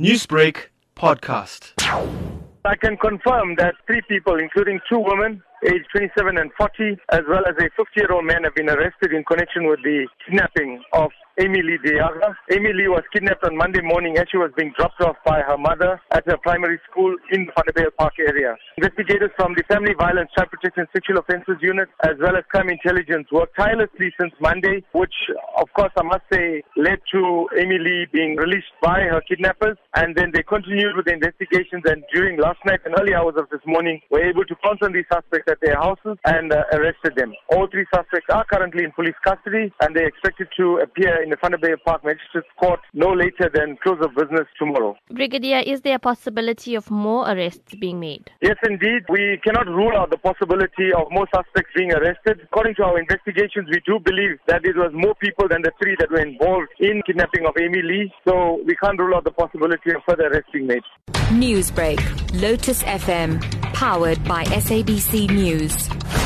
Newsbreak podcast. I can confirm that three people, including two women, aged 27 and 40, as well as a 50-year-old man, have been arrested in connection with the kidnapping of Lee de Jager. Lee was kidnapped on Monday morning as she was being dropped off by her mother at her primary school in the Vanderbijlpark area. Investigators from the Family Violence, Child Protection, Sexual Offences Unit, as well as Crime Intelligence, worked tirelessly since Monday, which, of course, I must say, led to Lee being released by her kidnappers. And then they continued with the investigations. And during last night and early hours of this morning, were able to confront these suspects at their houses and uh, arrested them. All three suspects are currently in police custody, and they're expected to appear in the Vanderbijlpark Magistrates Court no later than close of business tomorrow. Brigadier, is there a possibility of more arrests being made? Yes, indeed. We cannot rule out the possibility of more suspects being arrested. According to our investigations, we do believe that it was more people than the three that were involved in kidnapping of Amy Lee. So we can't rule out the possibility of further arrests being made. Newsbreak, Lotus FM, powered by SABC News.